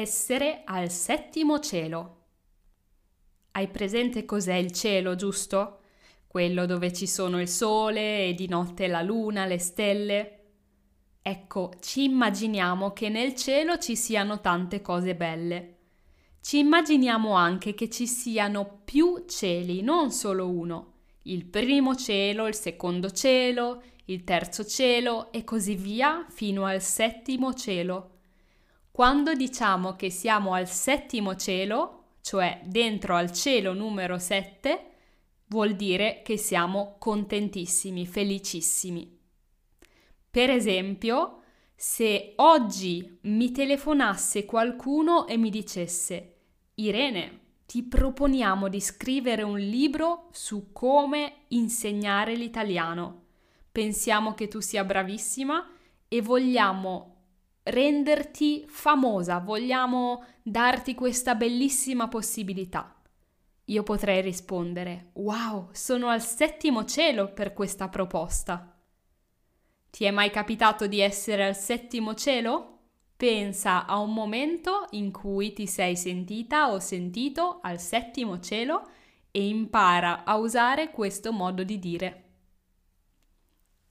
Essere al settimo cielo. Hai presente cos'è il cielo, giusto? Quello dove ci sono il sole e di notte la luna, le stelle. Ecco, ci immaginiamo che nel cielo ci siano tante cose belle. Ci immaginiamo anche che ci siano più cieli, non solo uno. Il primo cielo, il secondo cielo, il terzo cielo e così via fino al settimo cielo. Quando diciamo che siamo al settimo cielo, cioè dentro al cielo numero 7, vuol dire che siamo contentissimi, felicissimi. Per esempio, se oggi mi telefonasse qualcuno e mi dicesse Irene, ti proponiamo di scrivere un libro su come insegnare l'italiano. Pensiamo che tu sia bravissima e vogliamo renderti famosa, vogliamo darti questa bellissima possibilità. Io potrei rispondere, wow, sono al settimo cielo per questa proposta. Ti è mai capitato di essere al settimo cielo? Pensa a un momento in cui ti sei sentita o sentito al settimo cielo e impara a usare questo modo di dire.